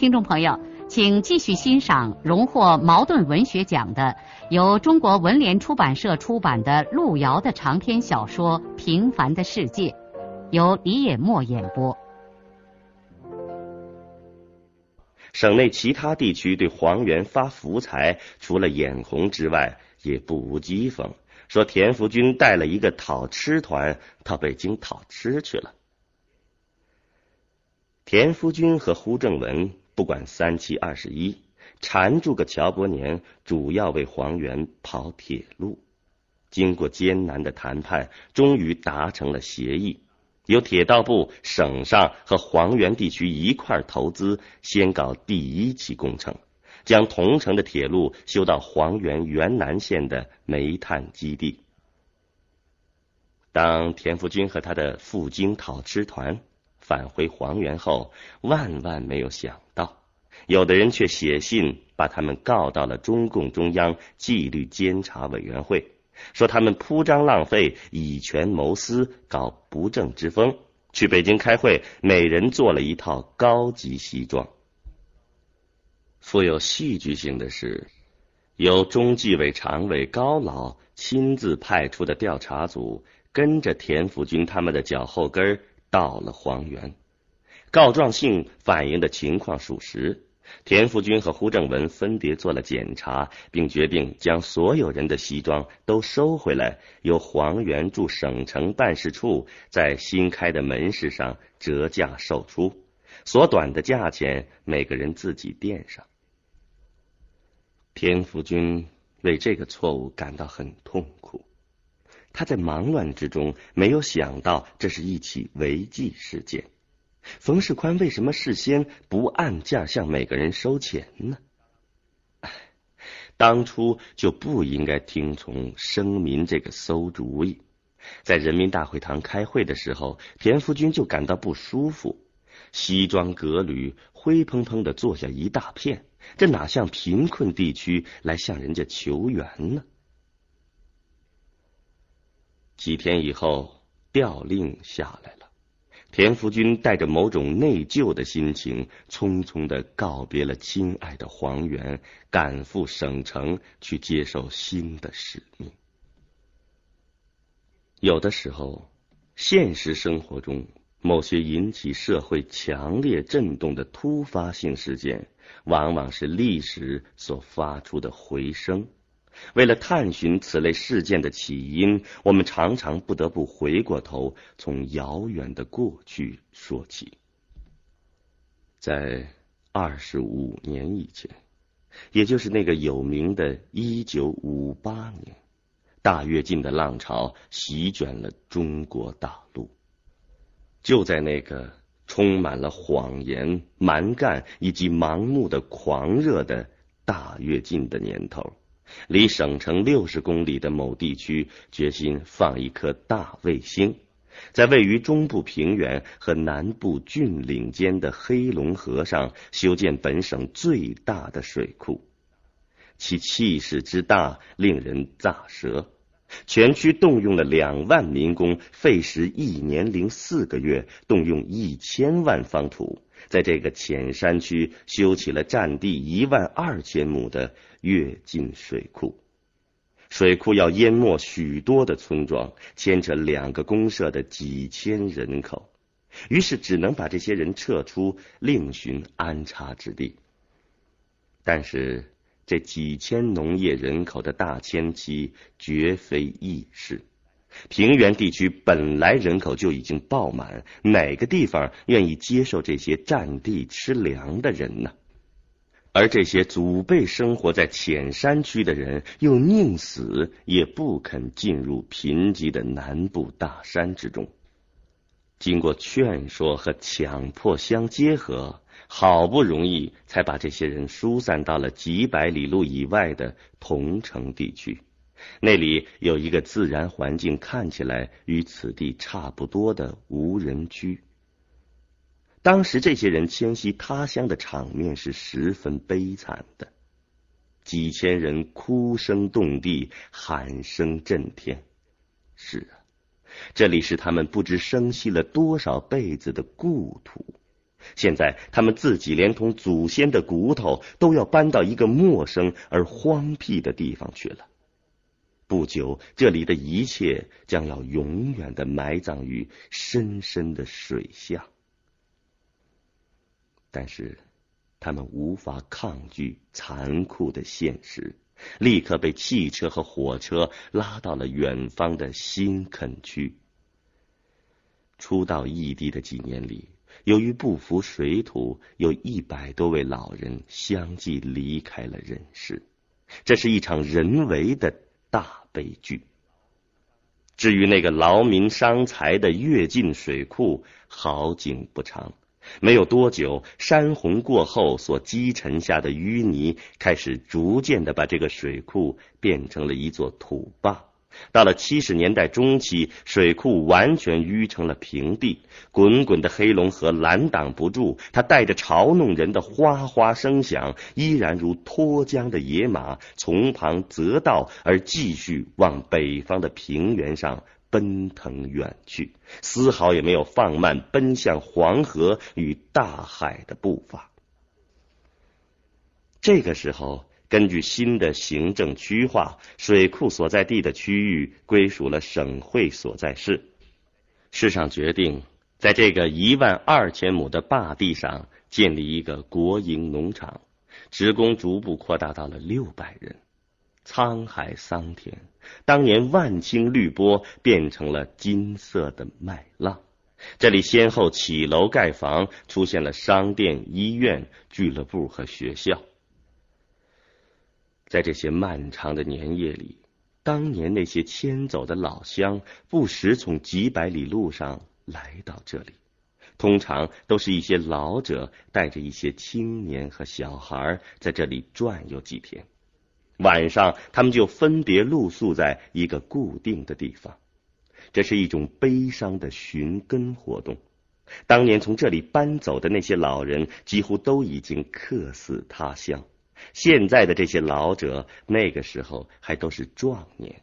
听众朋友，请继续欣赏荣获茅盾文学奖的、由中国文联出版社出版的路遥的长篇小说《平凡的世界》，由李野墨演播。省内其他地区对黄元发福财，除了眼红之外，也不无讥讽，说田福军带了一个讨吃团到北京讨吃去了。田福军和胡正文。不管三七二十一，缠住个乔伯年，主要为黄元跑铁路。经过艰难的谈判，终于达成了协议，由铁道部、省上和黄原地区一块投资，先搞第一期工程，将同城的铁路修到黄原原南县的煤炭基地。当田福军和他的赴京讨吃团。返回黄原后，万万没有想到，有的人却写信把他们告到了中共中央纪律监察委员会，说他们铺张浪费、以权谋私、搞不正之风。去北京开会，每人做了一套高级西装。富有戏剧性的是，由中纪委常委高老亲自派出的调查组，跟着田福军他们的脚后跟儿。到了黄原，告状信反映的情况属实。田福军和胡正文分别做了检查，并决定将所有人的西装都收回来，由黄原驻省城办事处在新开的门市上折价售出，所短的价钱每个人自己垫上。田福军为这个错误感到很痛苦。他在忙乱之中没有想到这是一起违纪事件。冯世宽为什么事先不按价向每个人收钱呢？当初就不应该听从生民这个馊主意。在人民大会堂开会的时候，田福军就感到不舒服，西装革履、灰蓬蓬的坐下一大片，这哪像贫困地区来向人家求援呢？几天以后，调令下来了。田福军带着某种内疚的心情，匆匆的告别了亲爱的黄原，赶赴省城去接受新的使命。有的时候，现实生活中某些引起社会强烈震动的突发性事件，往往是历史所发出的回声。为了探寻此类事件的起因，我们常常不得不回过头，从遥远的过去说起。在二十五年以前，也就是那个有名的1958年，大跃进的浪潮席卷了中国大陆。就在那个充满了谎言、蛮干以及盲目的狂热的大跃进的年头。离省城六十公里的某地区，决心放一颗大卫星，在位于中部平原和南部峻岭间的黑龙河上修建本省最大的水库，其气势之大令人咋舌。全区动用了两万民工，费时一年零四个月，动用一千万方土。在这个浅山区修起了占地一万二千亩的跃进水库，水库要淹没许多的村庄，牵扯两个公社的几千人口，于是只能把这些人撤出，另寻安插之地。但是这几千农业人口的大迁徙绝非易事。平原地区本来人口就已经爆满，哪个地方愿意接受这些占地吃粮的人呢？而这些祖辈生活在浅山区的人，又宁死也不肯进入贫瘠的南部大山之中。经过劝说和强迫相结合，好不容易才把这些人疏散到了几百里路以外的同城地区。那里有一个自然环境看起来与此地差不多的无人区。当时这些人迁徙他乡的场面是十分悲惨的，几千人哭声动地，喊声震天。是啊，这里是他们不知生息了多少辈子的故土，现在他们自己连同祖先的骨头都要搬到一个陌生而荒僻的地方去了。不久，这里的一切将要永远的埋葬于深深的水下。但是，他们无法抗拒残酷的现实，立刻被汽车和火车拉到了远方的新垦区。初到异地的几年里，由于不服水土，有一百多位老人相继离开了人世。这是一场人为的大。悲剧。至于那个劳民伤财的跃进水库，好景不长，没有多久，山洪过后所积沉下的淤泥，开始逐渐的把这个水库变成了一座土坝。到了七十年代中期，水库完全淤成了平地，滚滚的黑龙河拦挡不住，它带着嘲弄人的哗哗声响，依然如脱缰的野马，从旁择道而继续往北方的平原上奔腾远去，丝毫也没有放慢奔向黄河与大海的步伐。这个时候。根据新的行政区划，水库所在地的区域归属了省会所在市。市上决定，在这个一万二千亩的坝地上建立一个国营农场，职工逐步扩大到了六百人。沧海桑田，当年万顷绿波变成了金色的麦浪。这里先后起楼盖房，出现了商店、医院、俱乐部和学校。在这些漫长的年夜里，当年那些迁走的老乡不时从几百里路上来到这里，通常都是一些老者带着一些青年和小孩在这里转悠几天，晚上他们就分别露宿在一个固定的地方。这是一种悲伤的寻根活动。当年从这里搬走的那些老人，几乎都已经客死他乡。现在的这些老者，那个时候还都是壮年，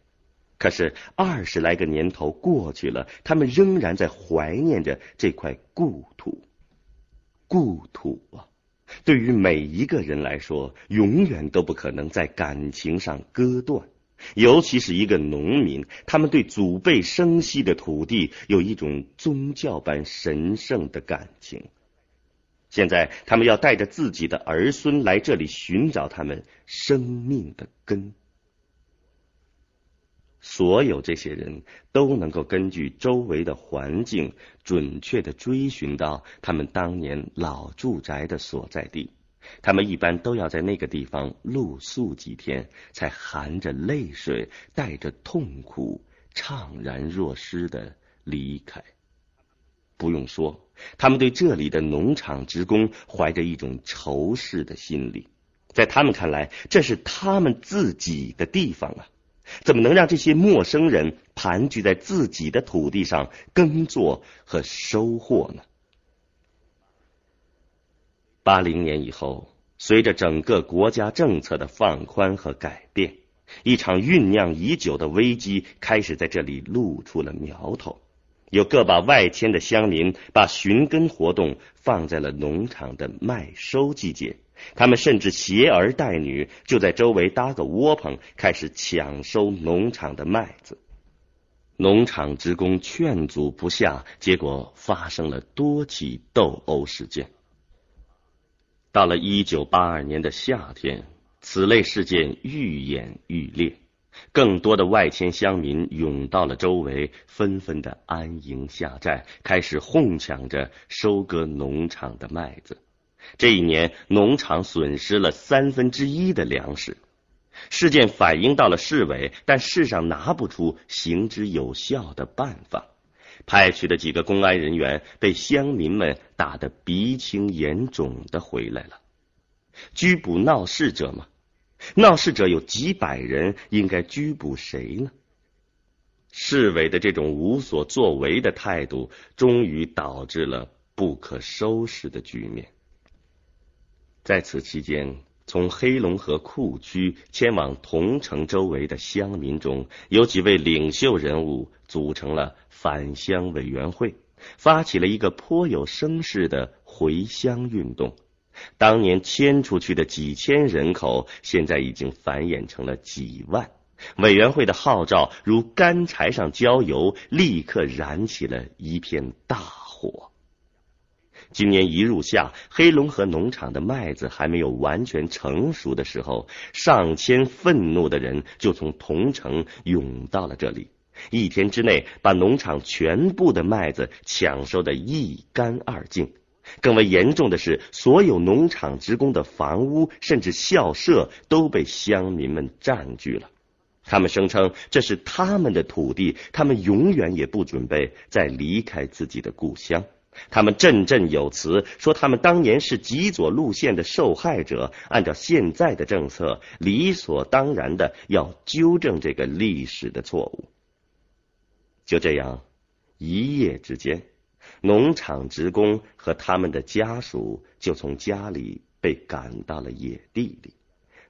可是二十来个年头过去了，他们仍然在怀念着这块故土。故土啊，对于每一个人来说，永远都不可能在感情上割断，尤其是一个农民，他们对祖辈生息的土地有一种宗教般神圣的感情。现在，他们要带着自己的儿孙来这里寻找他们生命的根。所有这些人都能够根据周围的环境，准确的追寻到他们当年老住宅的所在地。他们一般都要在那个地方露宿几天，才含着泪水，带着痛苦，怅然若失的离开。不用说。他们对这里的农场职工怀着一种仇视的心理，在他们看来，这是他们自己的地方啊，怎么能让这些陌生人盘踞在自己的土地上耕作和收获呢？八零年以后，随着整个国家政策的放宽和改变，一场酝酿已久的危机开始在这里露出了苗头。有个把外迁的乡民把寻根活动放在了农场的麦收季节，他们甚至携儿带女就在周围搭个窝棚，开始抢收农场的麦子。农场职工劝阻不下，结果发生了多起斗殴事件。到了一九八二年的夏天，此类事件愈演愈烈。更多的外迁乡民涌到了周围，纷纷的安营下寨，开始哄抢着收割农场的麦子。这一年，农场损失了三分之一的粮食。事件反映到了市委，但市上拿不出行之有效的办法。派去的几个公安人员被乡民们打得鼻青眼肿的回来了。拘捕闹事者吗？闹事者有几百人，应该拘捕谁呢？市委的这种无所作为的态度，终于导致了不可收拾的局面。在此期间，从黑龙河库区迁往桐城周围的乡民中，有几位领袖人物组成了返乡委员会，发起了一个颇有声势的回乡运动。当年迁出去的几千人口，现在已经繁衍成了几万。委员会的号召如干柴上浇油，立刻燃起了一片大火。今年一入夏，黑龙河农场的麦子还没有完全成熟的时候，上千愤怒的人就从桐城涌到了这里，一天之内把农场全部的麦子抢收的一干二净。更为严重的是，所有农场职工的房屋甚至校舍都被乡民们占据了。他们声称这是他们的土地，他们永远也不准备再离开自己的故乡。他们振振有词说，他们当年是极左路线的受害者，按照现在的政策，理所当然的要纠正这个历史的错误。就这样，一夜之间，农场职工和他们的家属就从家里被赶到了野地里。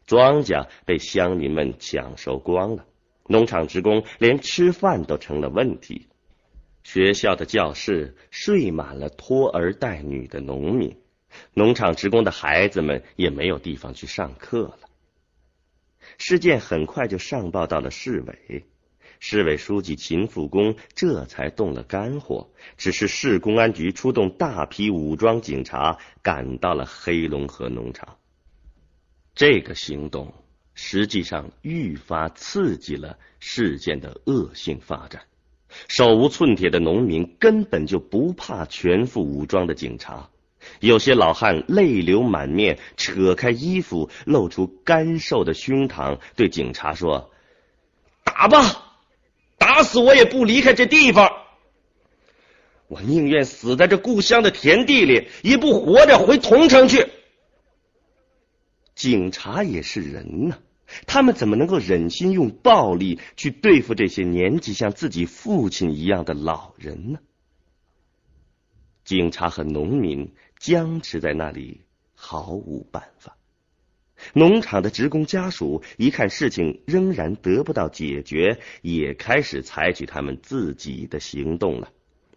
庄稼被乡民们抢收光了，农场职工连吃饭都成了问题。学校的教室睡满了拖儿带女的农民，农场职工的孩子们也没有地方去上课了。事件很快就上报到了市委，市委书记秦复公这才动了肝火，只是市公安局出动大批武装警察赶到了黑龙河农场。这个行动实际上愈发刺激了事件的恶性发展。手无寸铁的农民根本就不怕全副武装的警察，有些老汉泪流满面，扯开衣服露出干瘦的胸膛，对警察说：“打吧，打死我也不离开这地方！我宁愿死在这故乡的田地里，也不活着回桐城去。”警察也是人呐，他们怎么能够忍心用暴力去对付这些年纪像自己父亲一样的老人呢？警察和农民僵持在那里，毫无办法。农场的职工家属一看事情仍然得不到解决，也开始采取他们自己的行动了。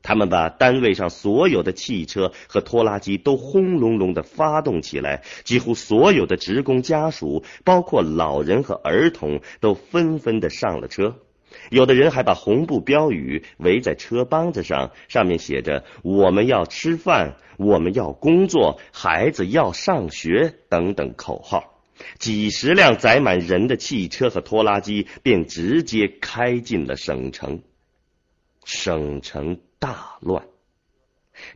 他们把单位上所有的汽车和拖拉机都轰隆隆的发动起来，几乎所有的职工家属，包括老人和儿童，都纷纷的上了车。有的人还把红布标语围在车帮子上，上面写着“我们要吃饭，我们要工作，孩子要上学”等等口号。几十辆载满人的汽车和拖拉机便直接开进了省城，省城。大乱！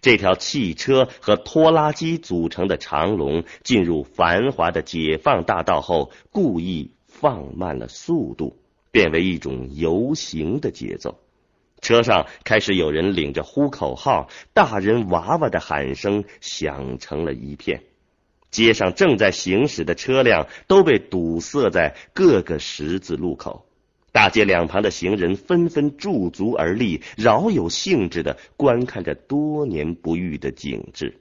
这条汽车和拖拉机组成的长龙进入繁华的解放大道后，故意放慢了速度，变为一种游行的节奏。车上开始有人领着呼口号，大人娃娃的喊声响成了一片。街上正在行驶的车辆都被堵塞在各个十字路口。大街两旁的行人纷纷驻足而立，饶有兴致的观看着多年不遇的景致。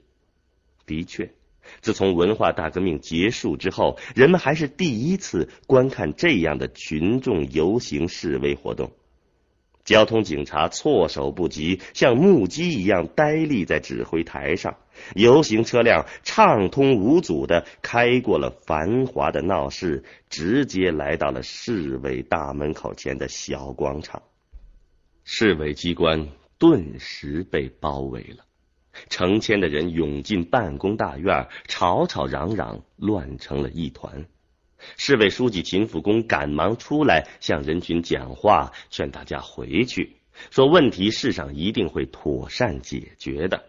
的确，自从文化大革命结束之后，人们还是第一次观看这样的群众游行示威活动。交通警察措手不及，像木鸡一样呆立在指挥台上。游行车辆畅通无阻的开过了繁华的闹市，直接来到了市委大门口前的小广场。市委机关顿时被包围了，成千的人涌进办公大院，吵吵嚷嚷，乱成了一团。市委书记秦福公赶忙出来向人群讲话，劝大家回去，说问题市上一定会妥善解决的。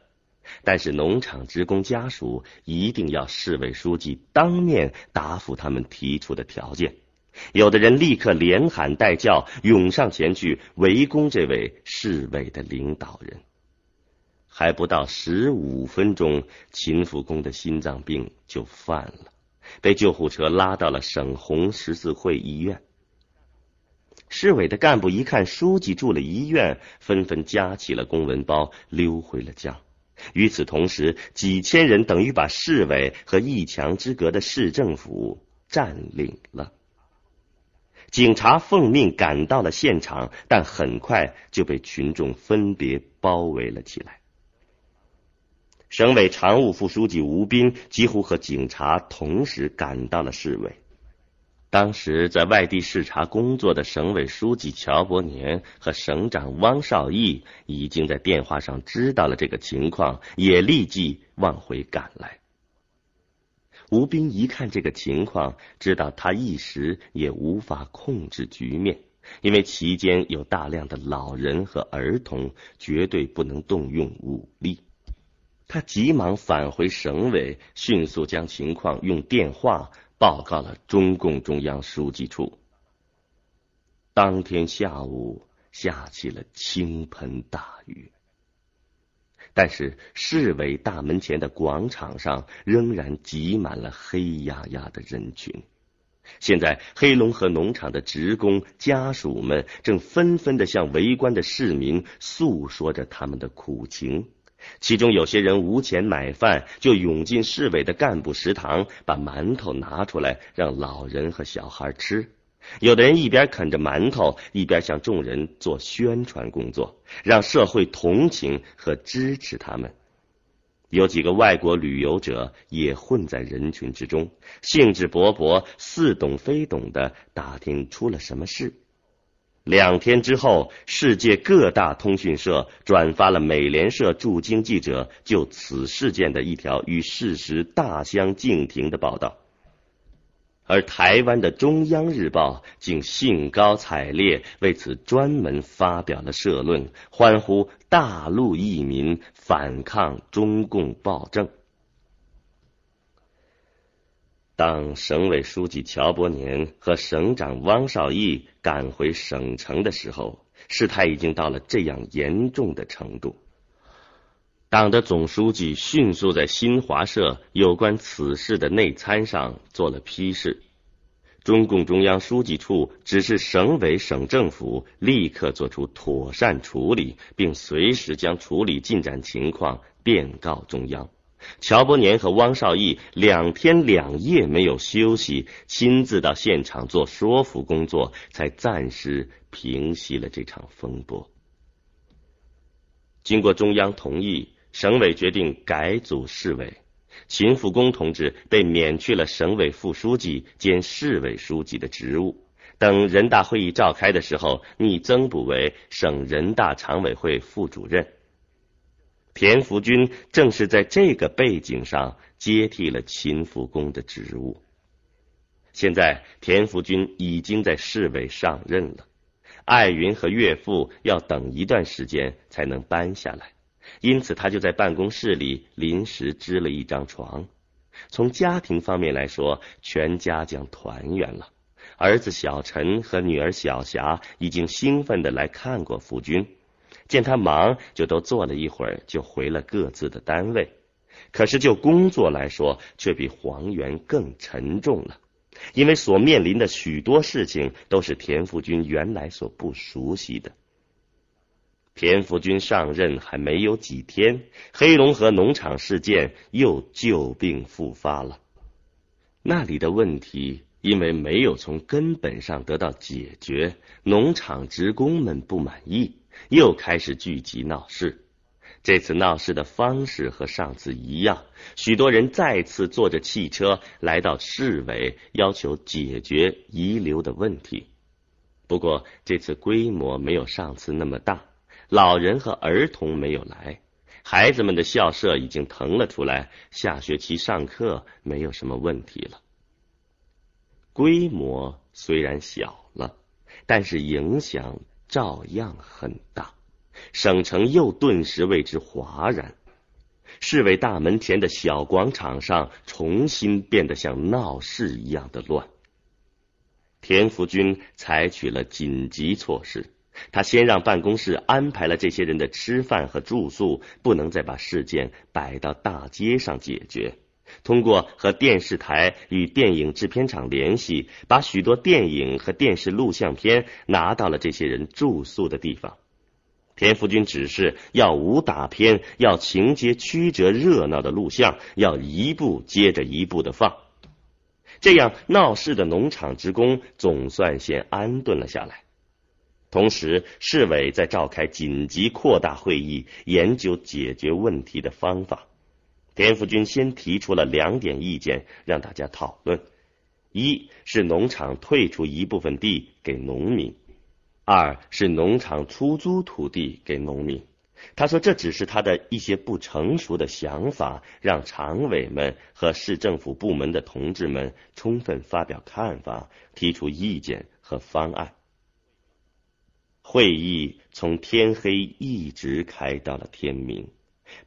但是农场职工家属一定要市委书记当面答复他们提出的条件，有的人立刻连喊带叫，涌上前去围攻这位市委的领导人。还不到十五分钟，秦福公的心脏病就犯了，被救护车拉到了省红十字会医院。市委的干部一看书记住了医院，纷纷夹起了公文包，溜回了家。与此同时，几千人等于把市委和一墙之隔的市政府占领了。警察奉命赶到了现场，但很快就被群众分别包围了起来。省委常务副书记吴斌几乎和警察同时赶到了市委。当时在外地视察工作的省委书记乔伯年和省长汪少义已经在电话上知道了这个情况，也立即往回赶来。吴斌一看这个情况，知道他一时也无法控制局面，因为期间有大量的老人和儿童，绝对不能动用武力。他急忙返回省委，迅速将情况用电话报告了中共中央书记处。当天下午下起了倾盆大雨。但是市委大门前的广场上仍然挤满了黑压压的人群。现在黑龙河农场的职工家属们正纷纷的向围观的市民诉说着他们的苦情，其中有些人无钱买饭，就涌进市委的干部食堂，把馒头拿出来让老人和小孩吃。有的人一边啃着馒头，一边向众人做宣传工作，让社会同情和支持他们。有几个外国旅游者也混在人群之中，兴致勃勃、似懂非懂的打听出了什么事。两天之后，世界各大通讯社转发了美联社驻京记者就此事件的一条与事实大相径庭的报道。而台湾的中央日报竟兴高采烈为此专门发表了社论，欢呼大陆义民反抗中共暴政。当省委书记乔伯年和省长汪少义赶回省城的时候，事态已经到了这样严重的程度。党的总书记迅速在新华社有关此事的内参上做了批示。中共中央书记处指示省委省政府立刻做出妥善处理，并随时将处理进展情况电告中央。乔伯年和汪少义两天两夜没有休息，亲自到现场做说服工作，才暂时平息了这场风波。经过中央同意。省委决定改组市委，秦复公同志被免去了省委副书记兼市委书记的职务。等人大会议召开的时候，拟增补为省人大常委会副主任。田福军正是在这个背景上接替了秦福公的职务。现在田福军已经在市委上任了，艾云和岳父要等一段时间才能搬下来。因此，他就在办公室里临时支了一张床。从家庭方面来说，全家将团圆了。儿子小陈和女儿小霞已经兴奋的来看过福军，见他忙，就都坐了一会儿，就回了各自的单位。可是就工作来说，却比黄原更沉重了，因为所面临的许多事情都是田福军原来所不熟悉的。田福军上任还没有几天，黑龙河农场事件又旧病复发了。那里的问题因为没有从根本上得到解决，农场职工们不满意，又开始聚集闹事。这次闹事的方式和上次一样，许多人再次坐着汽车来到市委，要求解决遗留的问题。不过这次规模没有上次那么大。老人和儿童没有来，孩子们的校舍已经腾了出来，下学期上课没有什么问题了。规模虽然小了，但是影响照样很大，省城又顿时为之哗然。市委大门前的小广场上重新变得像闹市一样的乱。田福军采取了紧急措施，他先让办公室安排了这些人的吃饭和住宿，不能再把事件摆到大街上解决。通过和电视台与电影制片厂联系，把许多电影和电视录像片拿到了这些人住宿的地方。田福军指示要武打片，要情节曲折热闹的录像，要一部接着一部的放。这样闹事的农场职工总算先安顿了下来。同时，市委在召开紧急扩大会议，研究解决问题的方法。田福军先提出了两点意见，让大家讨论：一是农场退出一部分地给农民；二是农场出租土地给农民。他说：“这只是他的一些不成熟的想法，让常委们和市政府部门的同志们充分发表看法，提出意见和方案。”会议从天黑一直开到了天明，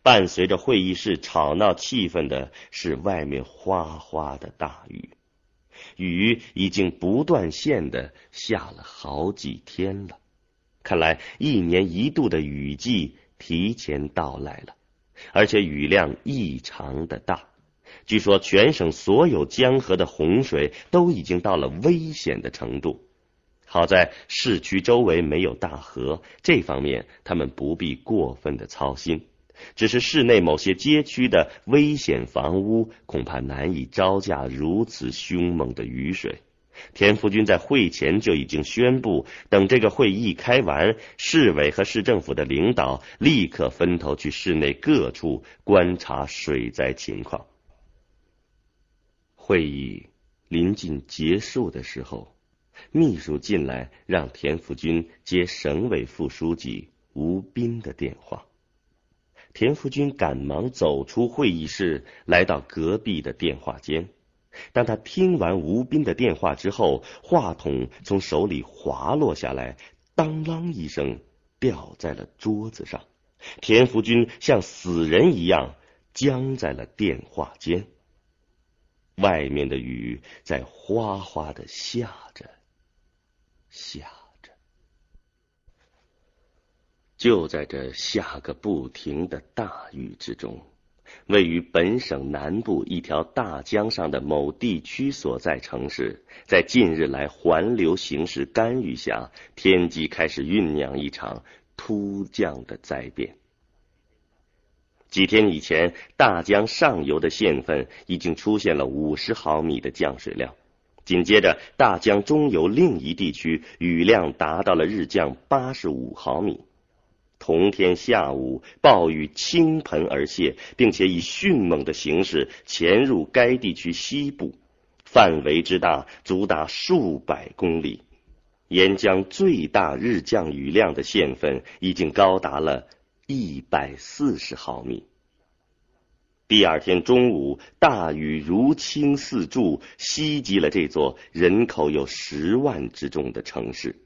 伴随着会议室吵闹气氛的是外面哗哗的大雨，雨已经不断线的下了好几天了，看来一年一度的雨季。提前到来了，而且雨量异常的大。据说全省所有江河的洪水都已经到了危险的程度。好在市区周围没有大河，这方面他们不必过分的操心。只是市内某些街区的危险房屋，恐怕难以招架如此凶猛的雨水。田福军在会前就已经宣布，等这个会议开完，市委和市政府的领导立刻分头去市内各处观察水灾情况。会议临近结束的时候，秘书进来让田福军接省委副书记吴斌的电话。田福军赶忙走出会议室，来到隔壁的电话间。当他听完吴斌的电话之后，话筒从手里滑落下来，当啷一声掉在了桌子上。田福军像死人一样僵在了电话间。外面的雨在哗哗的下着，下着。就在这下个不停的大雨之中。位于本省南部一条大江上的某地区所在城市，在近日来环流形势干预下，天际开始酝酿一场突降的灾变。几天以前，大江上游的县份已经出现了五十毫米的降水量，紧接着，大江中游另一地区雨量达到了日降八十五毫米。同天下午，暴雨倾盆而泻，并且以迅猛的形式潜入该地区西部，范围之大足达数百公里。沿江最大日降雨量的县份已经高达了一百四十毫米。第二天中午，大雨如倾四柱，袭击了这座人口有十万之众的城市。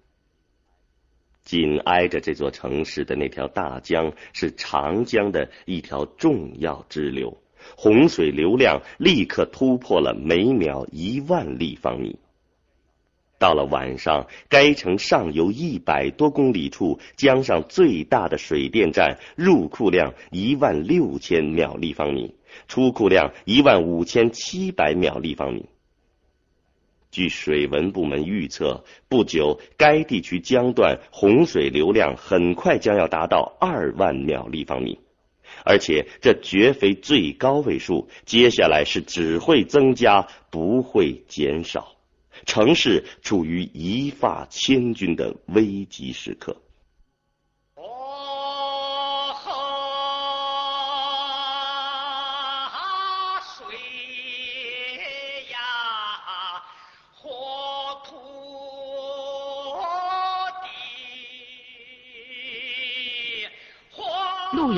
紧挨着这座城市的那条大江是长江的一条重要支流，洪水流量立刻突破了每秒一万立方米。到了晚上，该城上游一百多公里处江上最大的水电站入库量一万六千秒立方米，出库量一万五千七百秒立方米。据水文部门预测，不久该地区江段洪水流量很快将要达到二万秒立方米，而且这绝非最高位数，接下来是只会增加不会减少，城市处于一发千钧的危急时刻。